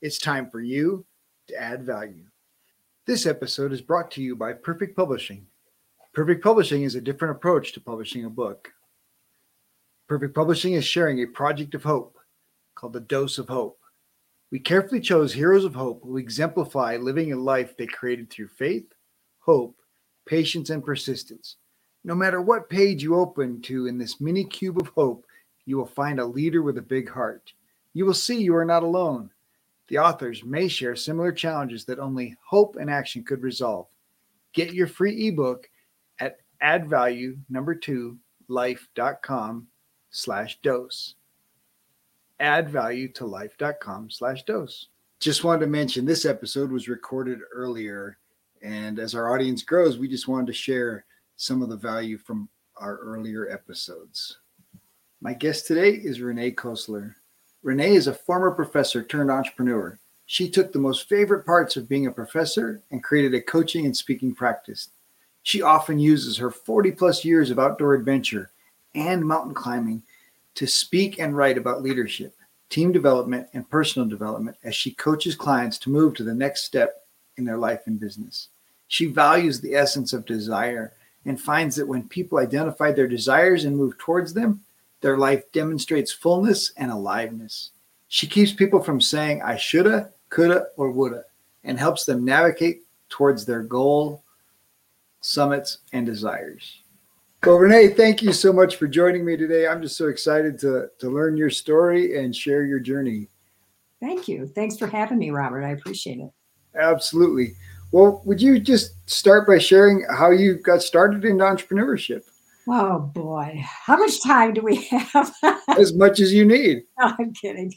It's time for you to add value. This episode is brought to you by Perfect Publishing. Perfect Publishing is a different approach to publishing a book. Perfect Publishing is sharing a project of hope called The Dose of Hope. We carefully chose heroes of hope who exemplify living a life they created through faith, hope, patience, and persistence. No matter what page you open to in this mini cube of hope, you will find a leader with a big heart. You will see you are not alone. The authors may share similar challenges that only hope and action could resolve. Get your free ebook at addvalue number two life.com slash dose. Add value to life.com slash dose. Just wanted to mention this episode was recorded earlier. And as our audience grows, we just wanted to share some of the value from our earlier episodes. My guest today is Rena Koesler. Rena is a former professor turned entrepreneur. She took the most favorite parts of being a professor and created a coaching and speaking practice. She often uses her 40 plus years of outdoor adventure and mountain climbing to speak and write about leadership, team development, and personal development as she coaches clients to move to the next step in their life and business. She values the essence of desire and finds that when people identify their desires and move towards them, their life demonstrates fullness and aliveness. She keeps people from saying, I shoulda, coulda, or woulda, and helps them navigate towards their goal, summits, and desires. Well, Rena, thank you so much for joining me today. I'm just so excited to, to learn your story and share your journey. Thank you. Thanks for having me, Robert. I appreciate it. Absolutely. Well, would you just start by sharing how you got started in entrepreneurship? Oh boy, how much time do we have? as much as you need. No, I'm kidding.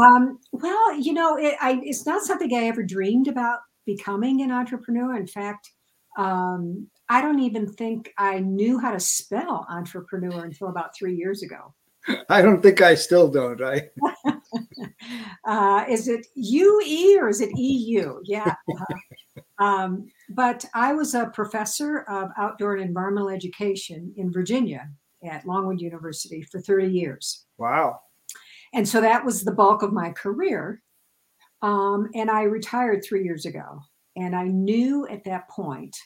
Um, well, you know, it, I, it's not something I ever dreamed about becoming an entrepreneur. In fact, um, I don't even think I knew how to spell entrepreneur until about three years ago. I don't think I still don't. I. uh, is it UE or is it EU? Yeah. Uh, um, but I was a professor of outdoor and environmental education in Virginia at Longwood University for 30 years. Wow. And so that was the bulk of my career. Um, and I retired three years ago. And I knew at that point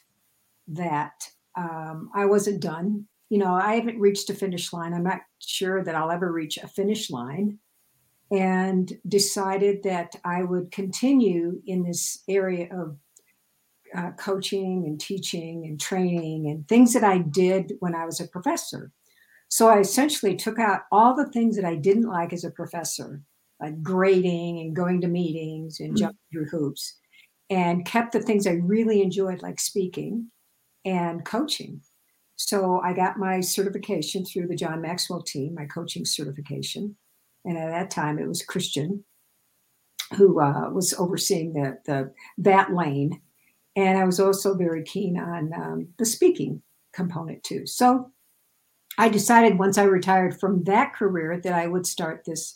that um, I wasn't done. You know, I haven't reached a finish line. I'm not sure that I'll ever reach a finish line. And decided that I would continue in this area of uh, coaching and teaching and training and things that I did when I was a professor. So I essentially took out all the things that I didn't like as a professor, like grading and going to meetings and mm-hmm. jumping through hoops, and kept the things I really enjoyed, like speaking and coaching. So I got my certification through the John Maxwell team, my coaching certification. And at that time, it was Christian who uh, was overseeing the, the that lane and I was also very keen on um, the speaking component too. So I decided once I retired from that career that I would start this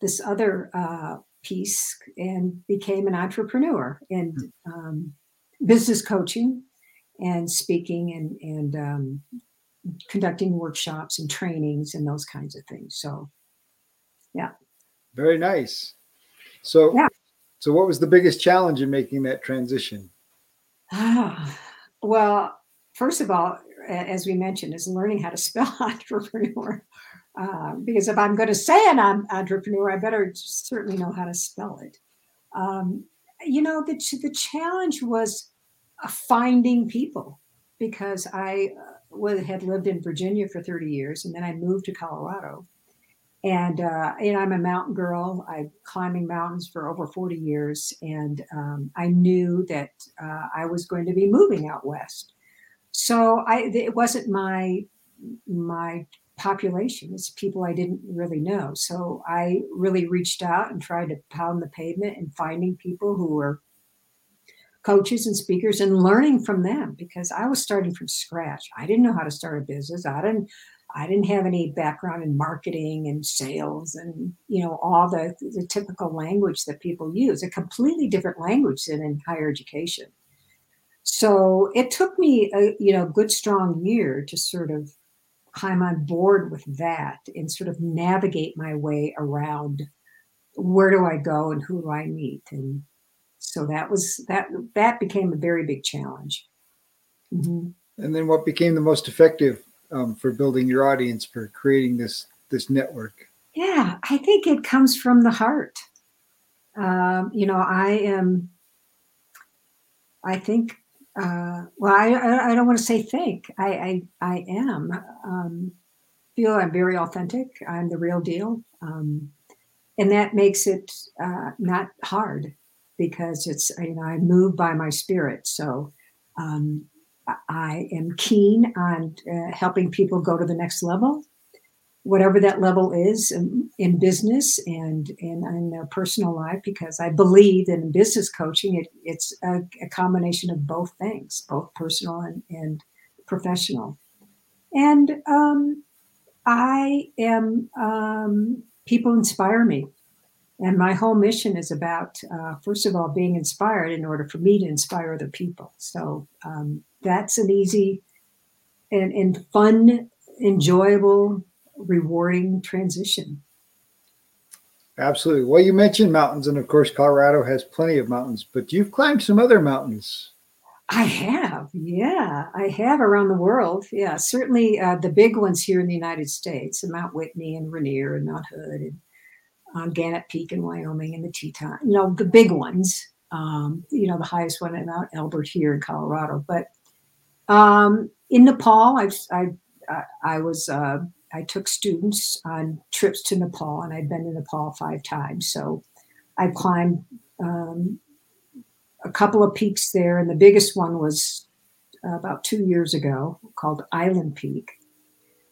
this other uh, piece and became an entrepreneur and um, business coaching and speaking and and um, conducting workshops and trainings and those kinds of things. So, yeah. Very nice. So, yeah. so what was the biggest challenge in making that transition? Ah, well, first of all, as we mentioned, is learning how to spell entrepreneur. Uh, because if I'm going to say an entrepreneur, I better certainly know how to spell it. Um, you know, the, the challenge was uh, finding people because I uh, had lived in Virginia for 30 years and then I moved to Colorado and uh, and I'm a mountain girl. I'm climbing mountains for over 40 years, and um, I knew that uh, I was going to be moving out west. So I it wasn't my my population. It's people I didn't really know. So I really reached out and tried to pound the pavement and finding people who were coaches and speakers and learning from them because I was starting from scratch. I didn't know how to start a business. I didn't I didn't have any background in marketing and sales and you know all the the typical language that people use, a completely different language than in higher education. So it took me a you know good strong year to sort of climb on board with that and sort of navigate my way around where do I go and who do I meet and so that was that that became a very big challenge. Mm-hmm. And then what became the most effective um, for building your audience for creating this this network? Yeah, I think it comes from the heart. Um, you know, I am. I think. Uh, well, I, I don't want to say think. I I, I am. Um, feel I'm very authentic. I'm the real deal, um, and that makes it uh, not hard because it's you know I move by my spirit. So um, I am keen on uh, helping people go to the next level, whatever that level is in, in business and in, in, their personal life, because I believe in business coaching, it, it's a, a, combination of both things, both personal and, and professional. And um, I am, um, people inspire me. And my whole mission is about, uh, first of all, being inspired in order for me to inspire other people. So um, that's an easy and, and fun, enjoyable, rewarding transition. Absolutely. Well, you mentioned mountains, and of course, Colorado has plenty of mountains, but you've climbed some other mountains. I have, yeah, I have around the world. Yeah, certainly uh, the big ones here in the United States, Mount Whitney and Rainier and Mount Hood and on Gannett Peak in Wyoming and the Teton, you know, the big ones, um, you know, the highest one at Mount Elbert here in Colorado. But um, in Nepal, I've, I, I was, uh, I took students on trips to Nepal and I've been to Nepal five times. So I've climbed um, a couple of peaks there. And the biggest one was about two years ago called Island Peak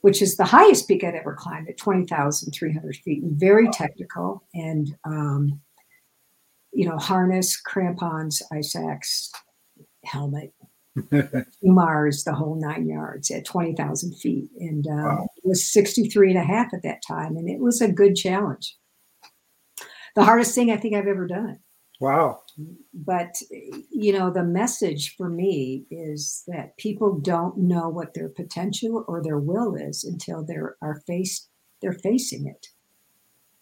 which is the highest peak I'd ever climbed at 20,300 feet and very technical and, um, you know, harness, crampons, ice axe, helmet, Mars, the whole nine yards at 20,000 feet. And um, wow. it was 63 and a half at that time. And it was a good challenge. The hardest thing I think I've ever done. Wow. But, you know, the message for me is that people don't know what their potential or their will is until they're are faced they're facing it.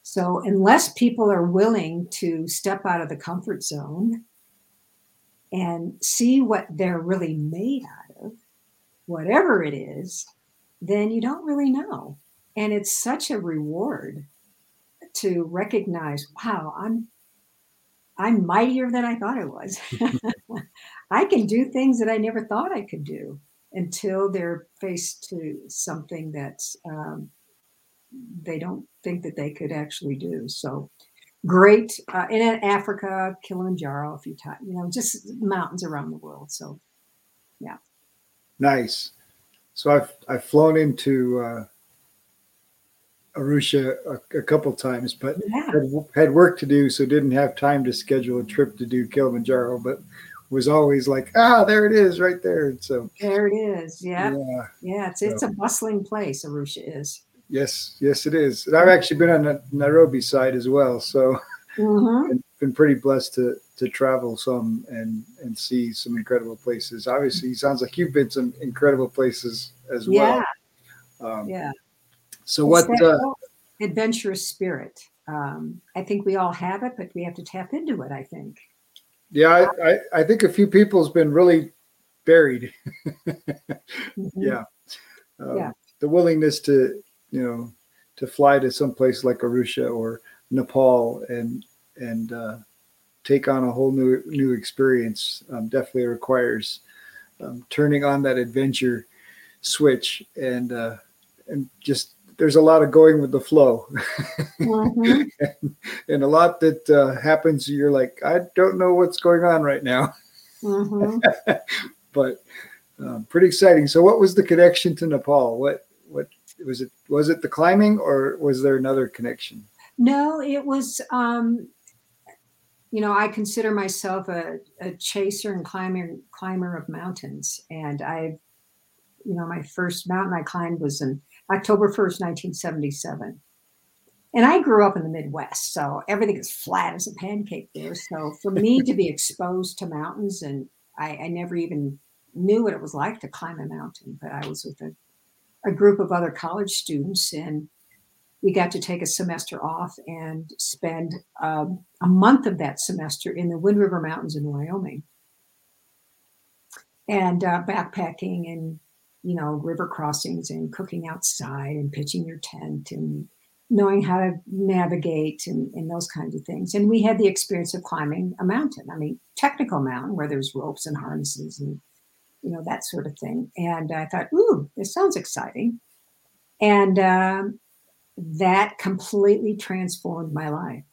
So unless people are willing to step out of the comfort zone and see what they're really made out of, whatever it is, then you don't really know. And it's such a reward to recognize, wow, I'm I'm mightier than I thought I was. I can do things that I never thought I could do until they're faced to something that's um, they don't think that they could actually do. So great uh, in Africa, Kilimanjaro a few times, you know, just mountains around the world. So yeah. Nice. So I've I've flown into uh, Arusha a, a couple times, but yeah. had, had, work to do, so didn't have time to schedule a trip to do Kilimanjaro. But was always like, ah, there it is, right there. so there it is. Yeah, yeah, yeah. It's so. it's a bustling place. Arusha is. Yes, yes, it is. And I've actually been on the Nairobi side as well, so mm-hmm. been, been pretty blessed to to travel some and and see some incredible places. Obviously, sounds like you've been some incredible places as well. Yeah. Um, yeah. So what? Uh, adventurous spirit. Um, I think we all have it, but we have to tap into it. I think. Yeah, I, I, I think a few people's been really buried. mm-hmm. Yeah. Um, yeah. The willingness to you know to fly to some place like Arusha or Nepal and and uh, take on a whole new new experience um, definitely requires um, turning on that adventure switch and uh, and just there's a lot of going with the flow mm-hmm. and, and, a lot that uh, happens you're like i don't know what's going on right now mm-hmm. but um, pretty exciting so what was the connection to nepal what what was it was it the climbing or was there another connection? No, it was. Um, you know, I consider myself a, a chaser and climber climber of mountains, and I, you know, my first mountain I climbed was in October first, nineteen seventy seven. And I grew up in the Midwest, so everything is flat as a pancake there. So for me to be exposed to mountains, and I, I never even knew what it was like to climb a mountain, but I was with a, a group of other college students, and we got to take a semester off and spend um, a month of that semester in the Wind River Mountains in Wyoming. And uh, backpacking and you know river crossings and cooking outside and pitching your tent and knowing how to navigate and, and those kinds of things. And we had the experience of climbing a mountain i mean technical mountain where there's ropes and harnesses and you know that sort of thing and i thought ooh this sounds exciting and um, that completely transformed my life.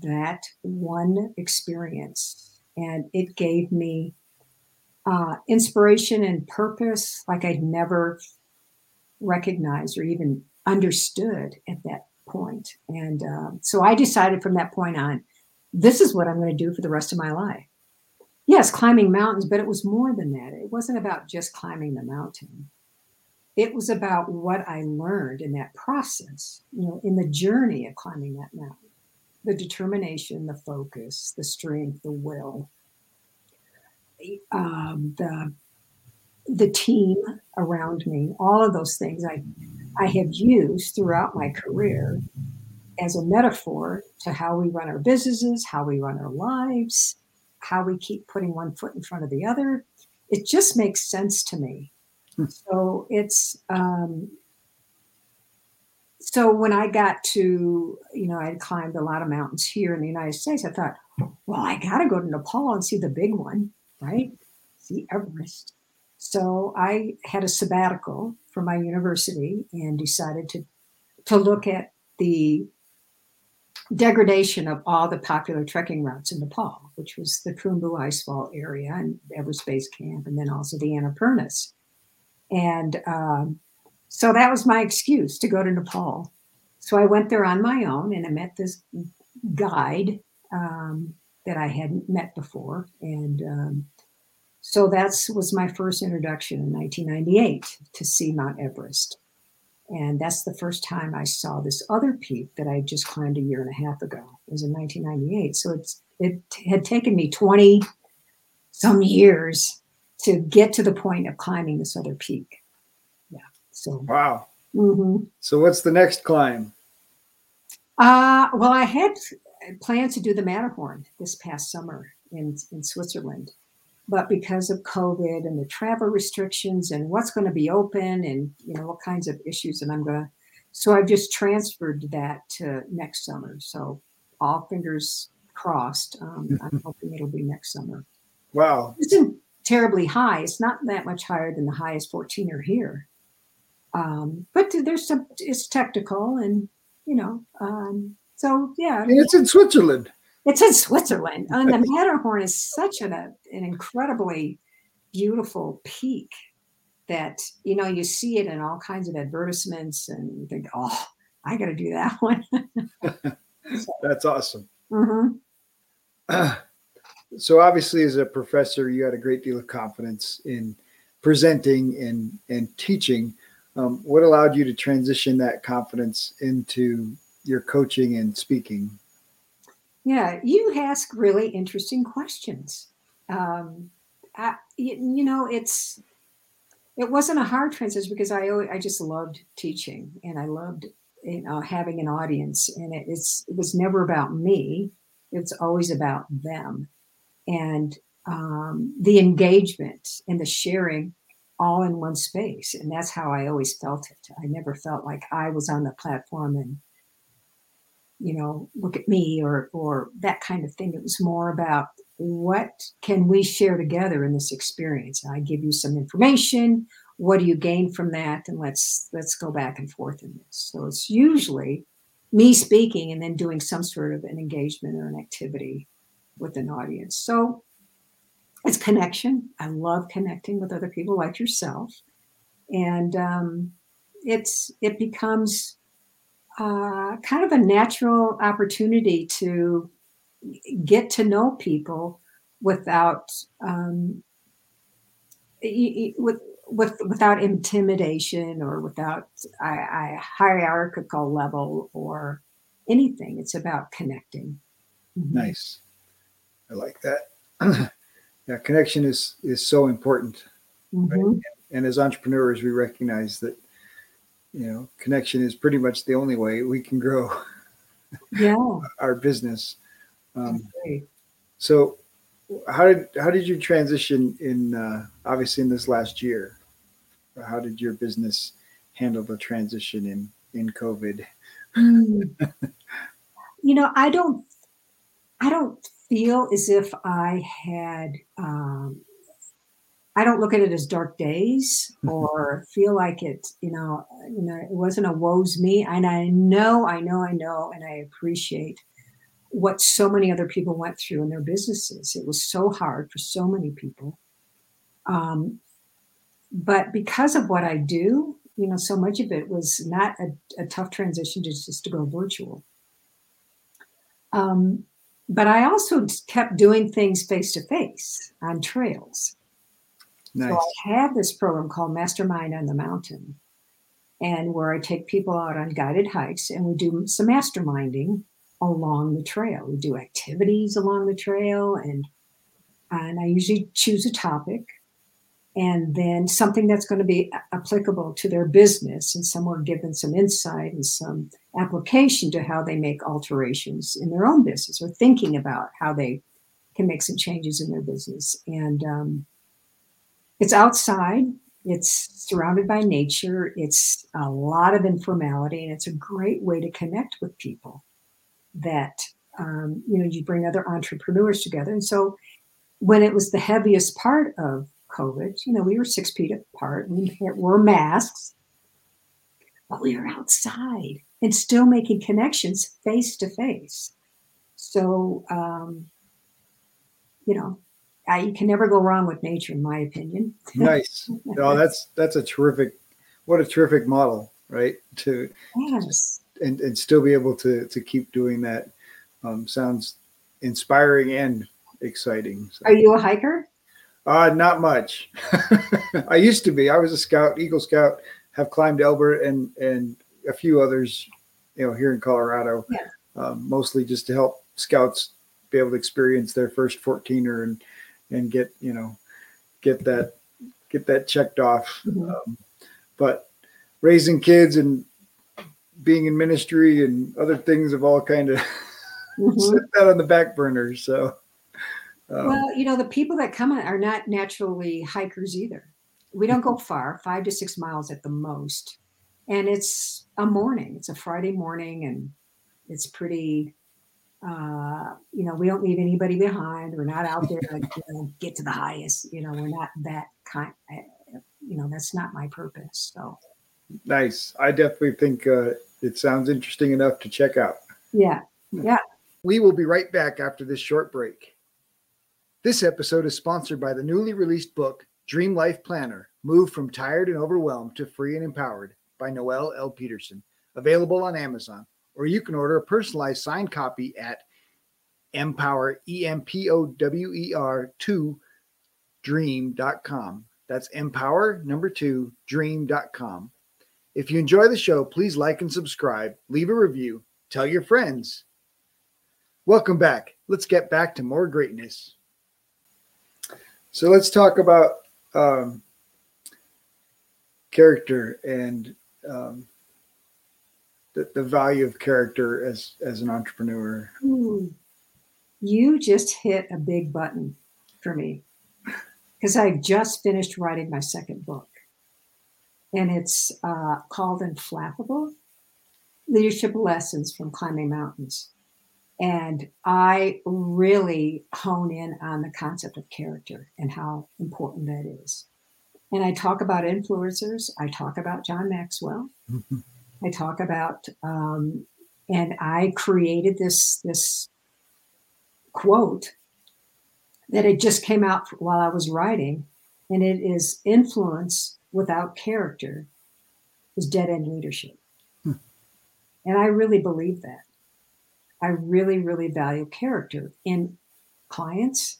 That one experience. And it gave me uh, inspiration and purpose like I'd never recognized or even understood at that point. And uh, so I decided from that point on, this is what I'm going to do for the rest of my life. Yes, climbing mountains, but it was more than that. It wasn't about just climbing the mountain. It was about what I learned in that process, you know, in the journey of climbing that mountain. The determination, the focus, the strength, the will, um, the the team around me, all of those things I I have used throughout my career as a metaphor to how we run our businesses, how we run our lives, how we keep putting one foot in front of the other. It just makes sense to me so it's um, so when I got to, you know, I climbed a lot of mountains here in the United States. I thought, well, I got to go to Nepal and see the big one, right? See Everest. So I had a sabbatical from my university and decided to to look at the degradation of all the popular trekking routes in Nepal, which was the Khumbu Icefall area and Everest Base Camp, and then also the Annapurnas. And um, so that was my excuse to go to Nepal. So I went there on my own and I met this guide um, that I hadn't met before. And um, so that was my first introduction in 1998 to see Mount Everest. And that's the first time I saw this other peak that I just climbed a year and a half ago. It was in 1998. So it's it had taken me 20 some years to get to the point of climbing this other peak. Yeah. So wow. Mm-hmm. So what's the next climb? Uh, well, I had plans to do the Matterhorn this past summer in in Switzerland, but because of COVID and the travel restrictions and what's going to be open and you know what kinds of issues, and I'm going to, so I've just transferred that to next summer. So all fingers crossed. Um, I'm hoping it'll be next summer. Wow. It's in terribly high. It's not that much higher than the highest 14er here. Um, but there's some, it's technical and, you know, um, so yeah. And it's in Switzerland. It's in Switzerland. And the Matterhorn is such an, an incredibly beautiful peak that, you know, you see it in all kinds of advertisements and you think, oh, I got to do that one. so, That's awesome. Mm-hmm. Uh, so obviously as a professor you had a great deal of confidence in presenting and and teaching um, what allowed you to transition that confidence into your coaching and speaking yeah you ask really interesting questions um, I, you know it's it wasn't a hard transition because i i just loved teaching and i loved you know having an audience and it, it's it was never about me it's always about them and um, the engagement and the sharing all in one space. And that's how I always felt it. I never felt like I was on the platform and, you know, look at me or or that kind of thing. It was more about what can we share together in this experience. I give you some information. What do you gain from that? And let's let's go back and forth in this. So it's usually me speaking and then doing some sort of an engagement or an activity with an audience. So it's connection. I love connecting with other people like yourself. And um, it's it becomes uh, kind of a natural opportunity to get to know people without um, with, with without intimidation or without a, a, hierarchical level or anything. It's about connecting. Mm-hmm. Nice. I like that. yeah, connection is is so important. Mm-hmm. Right? And as entrepreneurs, we recognize that you know connection is pretty much the only way we can grow yeah. our business. Um, so how did how did you transition in uh, obviously in this last year? How did your business handle the transition in in covid? Mm. you know i don't i don't feel as if i had um, I don't look at it as dark days mm-hmm. or feel like it, you know, you know, it wasn't a woes me. And I know, I know, I know, and I appreciate what so many other people went through in their businesses. It was so hard for so many people. Um, but because of what I do, you know, so much of it was not a, a tough transition to just to go virtual. Um, but I also kept doing things face to face on trails. Nice. So I have this program called Mastermind on the Mountain, and where I take people out on guided hikes and we do some masterminding along the trail. We do activities along the trail, and and I usually choose a topic and then something that's going to be applicable to their business and some are given some insight and some application to how they make alterations in their own business or thinking about how they can make some changes in their business and um, it's outside. It's surrounded by nature. It's a lot of informality and it's a great way to connect with people that um, you know you bring other entrepreneurs together. And so when it was the heaviest part of covid you know we were six feet apart we wore masks but we were outside and still making connections face to face. So um, you know I, you can never go wrong with nature, in my opinion. nice. No, that's that's a terrific. What a terrific model, right? To yes, and and still be able to to keep doing that um, sounds inspiring and exciting. So. Are you a hiker? Uh, not much. I used to be. I was a scout, Eagle Scout. Have climbed Elbert and and a few others, you know, here in Colorado. Yeah. Um, mostly just to help scouts be able to experience their first 14er and and get you know get that get that checked off. Mm-hmm. Um, but raising kids and being in ministry and other things have all kind of mm-hmm. set that on the back burner. So, um, well, you know, the people that come are not naturally hikers either. We don't go far, five to six miles at the most. And it's a morning, it's a Friday morning, and it's pretty uh, you know, we don't leave anybody behind. We're not out there to you know, get to the highest. You know, we're not that kind. Eh, you know, that's not my purpose. So nice. I definitely think uh, it sounds interesting enough to check out. Yeah, yeah. We will be right back after this short break. This episode is sponsored by the newly released book Dream Life Planner: Move from Tired and Overwhelmed to Free and Empowered by Noelle L. Peterson, available on Amazon or you can order a personalized signed copy at empower e m p o w e r 2 dream.com. That's empower number 2 dream.com. If you enjoy the show, please like and subscribe, leave a review, tell your friends. Welcome back. Let's get back to more greatness. So let's talk about um, character and um, the, the value of character as as an entrepreneur? Ooh, you just hit a big button for me because I've just finished writing my second book, and it's uh, called Unflappable: Leadership Lessons from Climbing Mountains. And I really hone in on the concept of character and how important that is. And I talk about influencers. I talk about John Maxwell. I talk about, um, and I created this this quote that it just came out while I was writing, and it is influence without character is dead end leadership. Hmm. And I really believe that. I really, really value character in clients,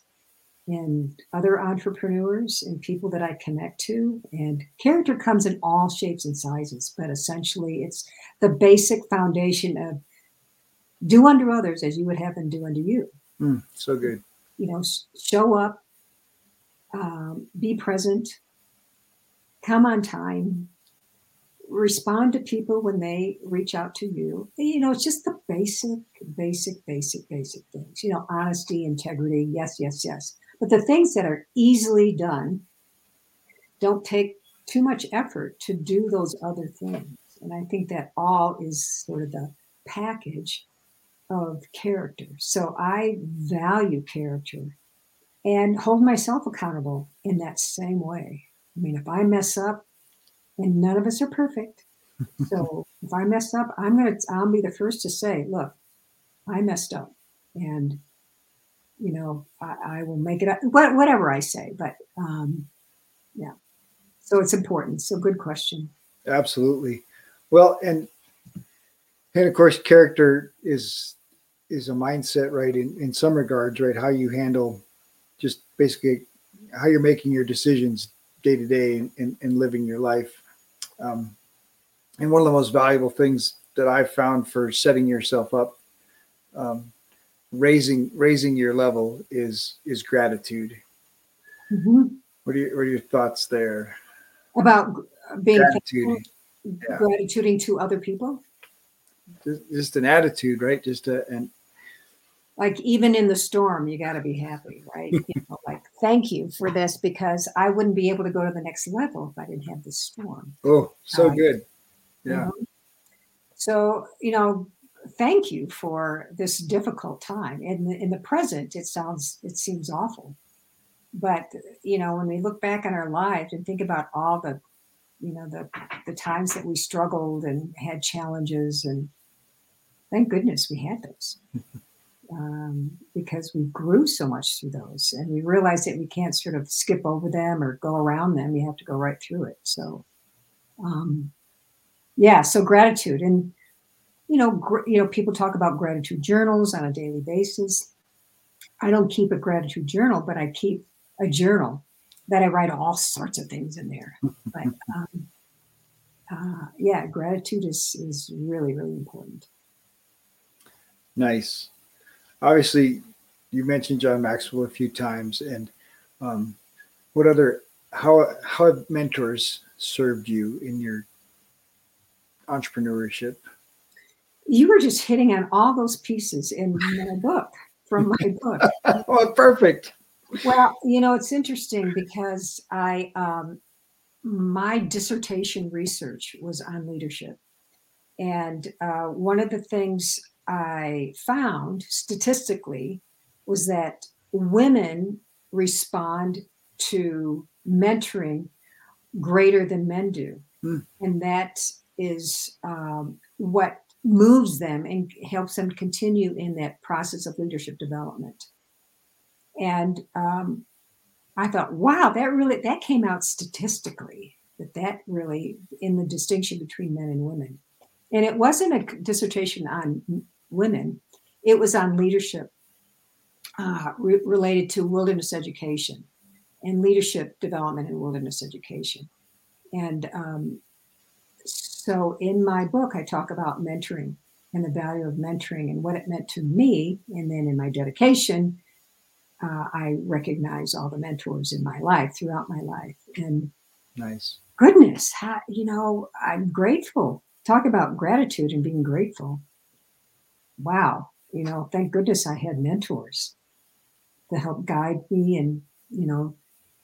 in other entrepreneurs, and people that I connect to. And character comes in all shapes and sizes, but essentially it's the basic foundation of do unto others as you would have them do unto you. Mm, so good. You know, show up, um, be present, come on time, respond to people when they reach out to you. You know, it's just the basic, basic, basic, basic things. You know, honesty, integrity, yes, yes, yes. But the things that are easily done don't take too much effort to do those other things. And I think that all is sort of the package of character. So I value character and hold myself accountable in that same way. I mean, if I mess up, and none of us are perfect. so if I mess up, I'm gonna I'll be the first to say, look, I messed up, and you know I, I will make it up. Whatever I say, but um, yeah. So it's important. So good question. Absolutely. Well, and and of course, character is is a mindset, right? In in some regards, right? How you handle just basically how you're making your decisions day to day and, living your life. Um, and one of the most valuable things that I've found for setting yourself up, um, raising raising your level is is gratitude. Mm-hmm. What are your what are your thoughts there? About being gratitude, yeah. gratituding to other people. Just, just an attitude, right? Just a, an like even in the storm you got to be happy right you know, like thank you for this because i wouldn't be able to go to the next level if i didn't have this storm oh so uh, good yeah you know? so you know thank you for this difficult time. In the, in the present it sounds it seems awful. But you know when we look back on our lives and think about all the you know the the times that we struggled and had challenges and thank goodness we had those. Um, because we grew so much through those and we realized that we can't sort of skip over them or go around them. You have to go right through it. So um, yeah so gratitude. And you know gr- you know people talk about gratitude journals on a daily basis. I don't keep a gratitude journal but i keep a journal that i write all sorts of things in there. But um, uh, yeah gratitude is is really really important. Nice. Obviously you mentioned John Maxwell a few times, and um, what other how how have mentors served you in your entrepreneurship? You were just hitting on all those pieces in my book from my book. oh, perfect. Well, you know, it's interesting because I um, my dissertation research was on leadership, and uh, one of the things I found statistically was that women respond to mentoring greater than men do. Mm. And that is um, what moves them and helps them continue in that process of leadership development. And um, I thought, wow, that really that came out statistically that that really in the distinction between men and women. And it wasn't a dissertation on women. It was on leadership uh, re- related to wilderness education and leadership development in wilderness education. And um, so in my book, I talk about mentoring and the value of mentoring and what it meant to me. And then in my dedication, uh, I recognize all the mentors in my life throughout my life. And nice goodness, how, you know, I'm grateful. Talk about gratitude and being grateful wow, you know, thank goodness I had mentors to help guide me and, you know,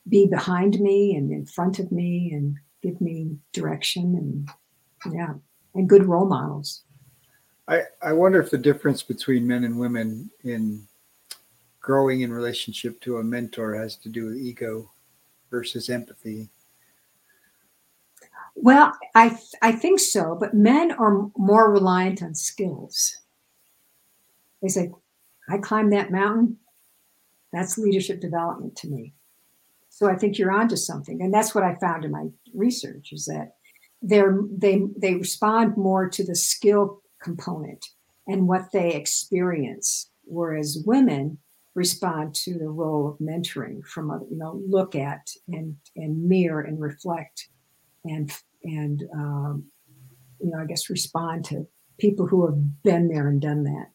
be behind me and in front of me and give me direction and yeah, and good role models. I, I wonder if the difference between men and women in growing in relationship to a mentor has to do with ego versus empathy. Well, I I think so, but men are more reliant on skills. They say, I climbed that mountain. That's leadership development to me. So I think you're onto something. And that's what I found in my research is that they're they they respond more to the skill component and what they experience whereas women respond to the role of mentoring from other you know look at and and mirror and reflect and and um, you know i guess respond to people who have been there and done that.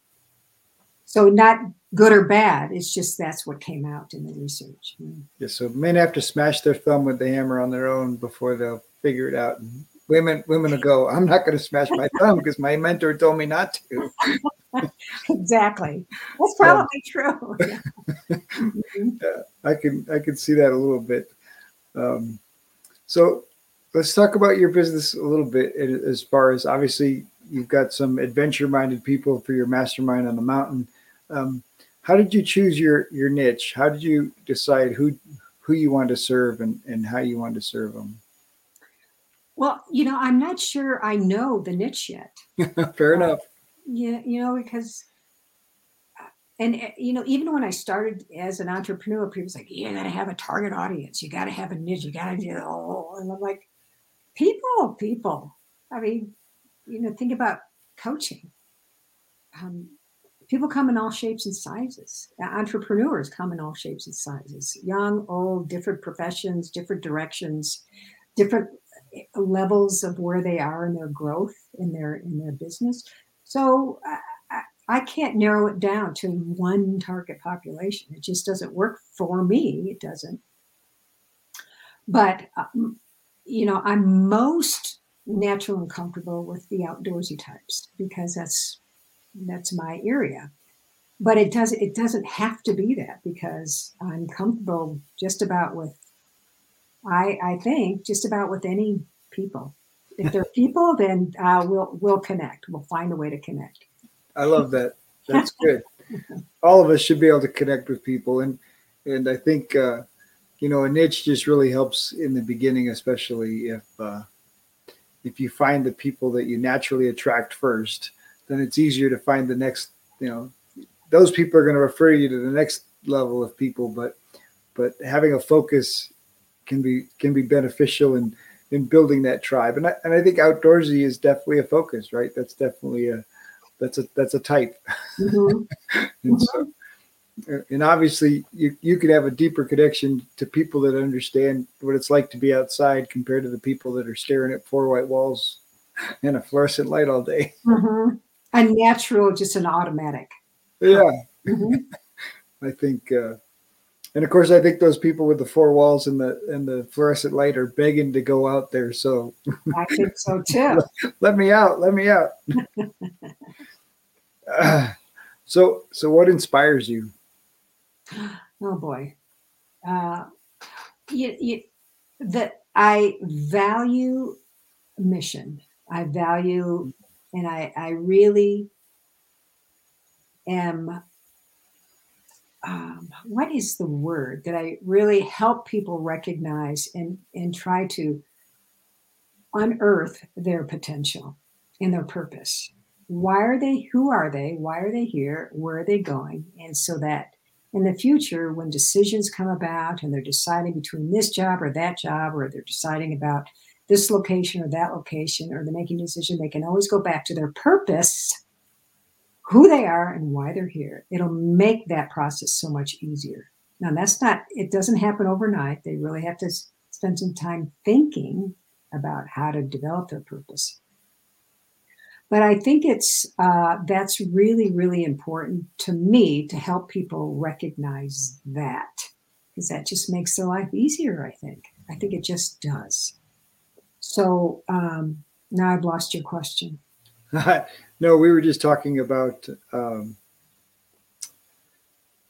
So not good or bad it's just that's what came out in the research. Yeah so men have to smash their thumb with the hammer on their own before they'll figure it out and women women will go i'm not going to smash my thumb because my mentor told me not to. Exactly. That's probably true. Yeah, i can i can see that a little bit. Um, so let's talk about your business a little bit as far as obviously you've got some adventure minded people for your mastermind on the mountain. Um, how did you choose your your niche? How did you decide who who you want to serve and and how you want to serve them well, you know, I'm not sure I know the niche yet. Fair uh, enough. Yeah, you know, because uh, and uh, you know, even when I started as an entrepreneur, people was like, you gotta have a target audience, you gotta have a niche, you gotta do oh, and I'm like, people, people. I mean, you know, think about coaching. Um, people come in all shapes and sizes. Entrepreneurs come in all shapes and sizes. Young, old, different professions, different directions, different levels of where they are in their growth in their in their business. So I, I can't narrow it down to one target population. It just doesn't work for me. It doesn't. But um, you know, I'm most natural and comfortable with the outdoorsy types because that's that's my area. But it doesn't it doesn't have to be that because I'm comfortable just about with I, I think just about with any people. If they're people, then uh, we'll we'll connect. We'll find a way to connect. I love that. That's good. All of us should be able to connect with people, and and I think uh, you know a niche just really helps in the beginning, especially if uh, if you find the people that you naturally attract first, then it's easier to find the next. You know, those people are going to refer you to the next level of people, but but having a focus can be can be beneficial in in building that tribe. And I, and I think outdoorsy is definitely a focus, right? That's definitely a that's a that's a type. Mm-hmm. and mm-hmm. so and obviously you you could have a deeper connection to people that understand what it's like to be outside compared to the people that are staring at four white walls and a fluorescent light all day. Mm-hmm. A natural, just an automatic. Yeah. Mm-hmm. I think uh, and of course, I think those people with the four walls and the and the fluorescent light are begging to go out there. So I think so too. let me out! Let me out! uh, so, so what inspires you? Oh boy, uh, you, you, that I value mission. I value, and I I really am um, what is the word that I really help people recognize and and try to unearth their potential and their purpose. Why are they? Who are they? Why are they here? Where are they going? And so that in the future, when decisions come about and they're deciding between this job or that job, or they're deciding about this location or that location, or they're making a decision, they can always go back to their purpose who they are and why they're here. It'll make that process so much easier. Now, that's not, it doesn't happen overnight. They really have to spend some time thinking about how to develop their purpose. But I think it's, uh, that's really, really important to me to help people recognize that because that just makes their life easier, I think. I think it just does. So um, now I've lost your question. No, we were just talking about. Um,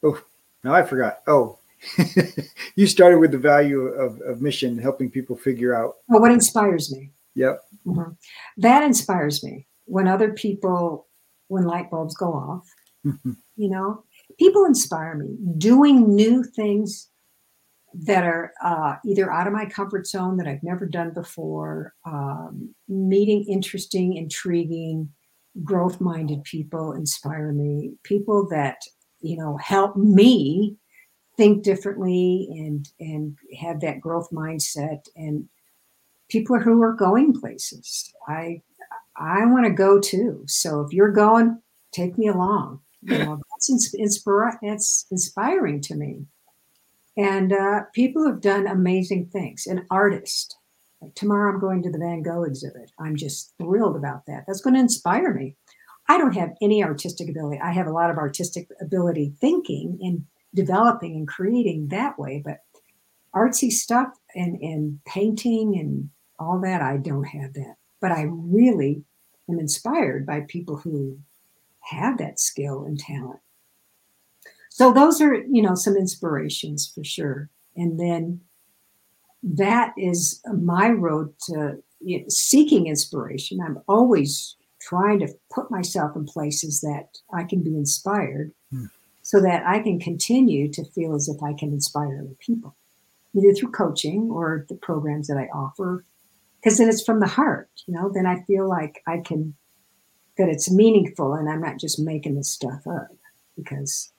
oh, now I forgot. Oh, you started with the value of, of mission, helping people figure out. Well, what inspires me? Yep. Mm-hmm. That inspires me when other people, when light bulbs go off. you know, people inspire me doing new things that are uh, either out of my comfort zone that I've never done before, um, meeting interesting, intriguing, growth minded people inspire me. People that, you know, help me think differently and and have that growth mindset and people who are going places. I I want to go too. So if you're going, take me along. You know, that's inspira- It's inspiring to me. And uh, people have done amazing things. An artist. Like tomorrow, I'm going to the Van Gogh exhibit. I'm just thrilled about that. That's going to inspire me. I don't have any artistic ability. I have a lot of artistic ability thinking and developing and creating that way, but artsy stuff and, and painting and all that, I don't have that. But I really am inspired by people who have that skill and talent. So those are, you know, some inspirations for sure. And then that is my road to seeking inspiration. I'm always trying to put myself in places that I can be inspired hmm. so that I can continue to feel as if I can inspire other people, either through coaching or the programs that I offer. Because then it's from the heart, you know, then I feel like I can that it's meaningful and I'm not just making this stuff up because,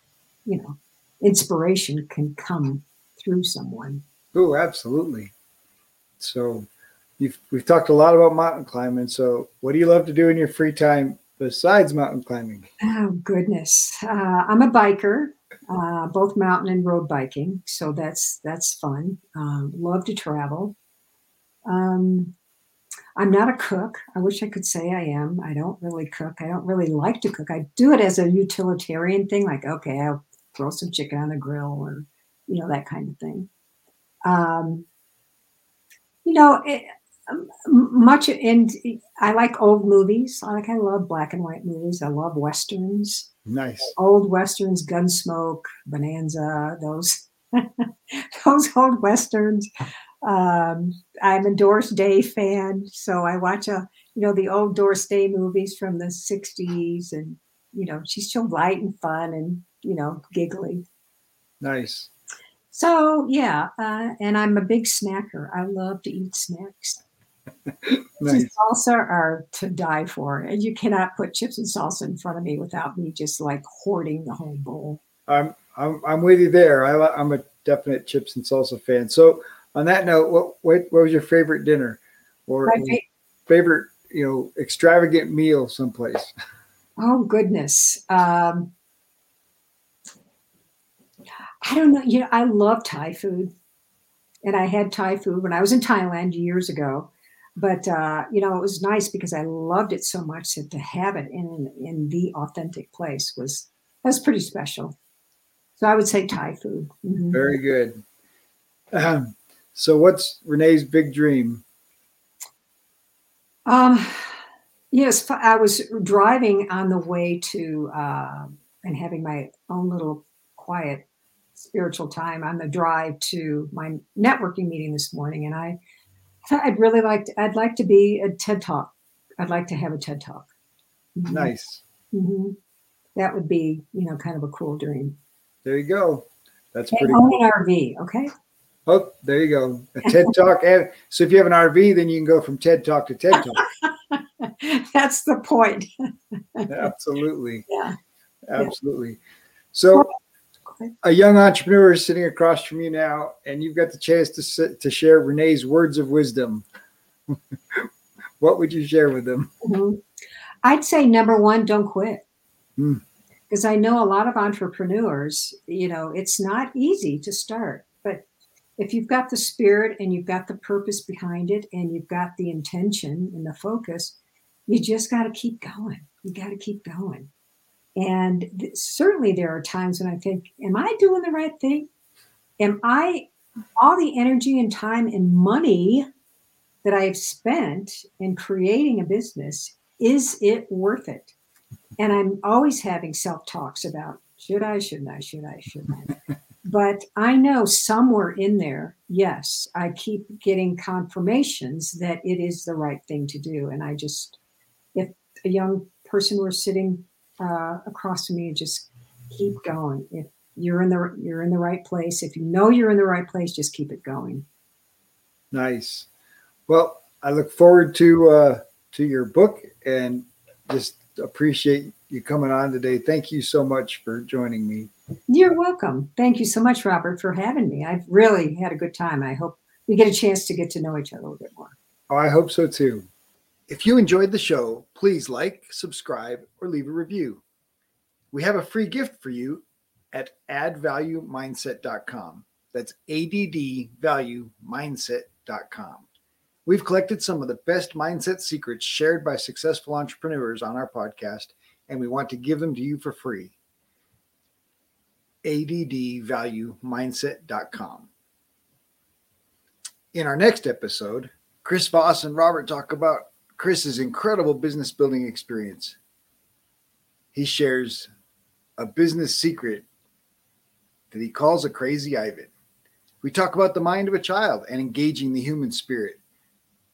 you know, inspiration can come through someone. Oh, absolutely. So you've, we've talked a lot about mountain climbing. So what do you love to do in your free time besides mountain climbing? Oh, goodness. Uh, I'm a biker, uh, both mountain and road biking. So that's, that's fun. Um, love to travel. Um, I'm not a cook. I wish I could say I am. I don't really cook. I don't really like to cook. I do it as a utilitarian thing, like, okay, I'll throw some chicken on the grill or, you know, that kind of thing. Um, you know, it, um, much, and I like old movies. Like, I love black and white movies. I love Westerns. Nice. Old Westerns, Gunsmoke, Bonanza, those, those old Westerns. Um, I'm a Doris Day fan, so I watch a you know the old Doris Day movies from the '60s, and you know she's so light and fun and you know giggly. Nice. So yeah, uh, and I'm a big snacker. I love to eat snacks. nice. Chips and salsa are to die for, and you cannot put chips and salsa in front of me without me just like hoarding the whole bowl. I'm I'm, I'm with you there. I, I'm a definite chips and salsa fan. So on that note, what what, what was your favorite dinner or favorite you know extravagant meal someplace? Oh goodness. Um, I don't know. You know, I love Thai food, and I had Thai food when I was in Thailand years ago. But uh, you know, it was nice because I loved it so much that to have it in in the authentic place was was pretty special. So I would say Thai food. Mm-hmm. Very good. Um, so, what's Rena's big dream? Um, yes, I was driving on the way to uh, and having my own little quiet spiritual time on the drive to my networking meeting this morning, and I thought I'd really like to, I'd like to be a TED Talk. I'd like to have a TED Talk. Mm-hmm. Nice. Mm-hmm. That would be, you know, kind of a cool dream. There you go. That's pretty. Own cool. an RV, okay. Oh, there you go. A TED Talk. so if you have an RV, then you can go from TED Talk to TED Talk. That's the point. Absolutely. Yeah. Absolutely. So a young entrepreneur is sitting across from you now, and you've got the chance to sit, to share Rena's words of wisdom. what would you share with them? Mm-hmm. I'd say number one, don't quit. Because mm. I know a lot of entrepreneurs, you know, it's not easy to start but if you've got the spirit and you've got the purpose behind it and you've got the intention and the focus, you just got to keep going. You got to keep going. And th- certainly there are times when I think, am I doing the right thing? Am I all the energy and time and money that I have spent in creating a business, is it worth it? And I'm always having self talks about should I, shouldn't I, should I, shouldn't I? But I know somewhere in there, yes, I keep getting confirmations that it is the right thing to do. And I just, if a young person were sitting uh, across from me, just keep going. If you're in the you're in the right place, if you know you're in the right place, just keep it going. Nice. Well, I look forward to uh, to your book and just appreciate you coming on today. Thank you so much for joining me. You're welcome. Thank you so much, Robert, for having me. I've really had a good time. I hope we get a chance to get to know each other a little bit more. Oh, I hope so too. If you enjoyed the show, please like, subscribe, or leave a review. We have a free gift for you at addvaluemindset.com. That's addvaluemindset.com. We've collected some of the best mindset secrets shared by successful entrepreneurs on our podcast, and we want to give them to you for free. addvaluemindset.com. In our next episode, Chris Voss and Robert talk about Chris's incredible business building experience. He shares a business secret that he calls a crazy Ivan. We talk about the mind of a child and engaging the human spirit.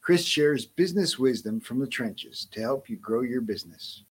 Chris shares business wisdom from the trenches to help you grow your business.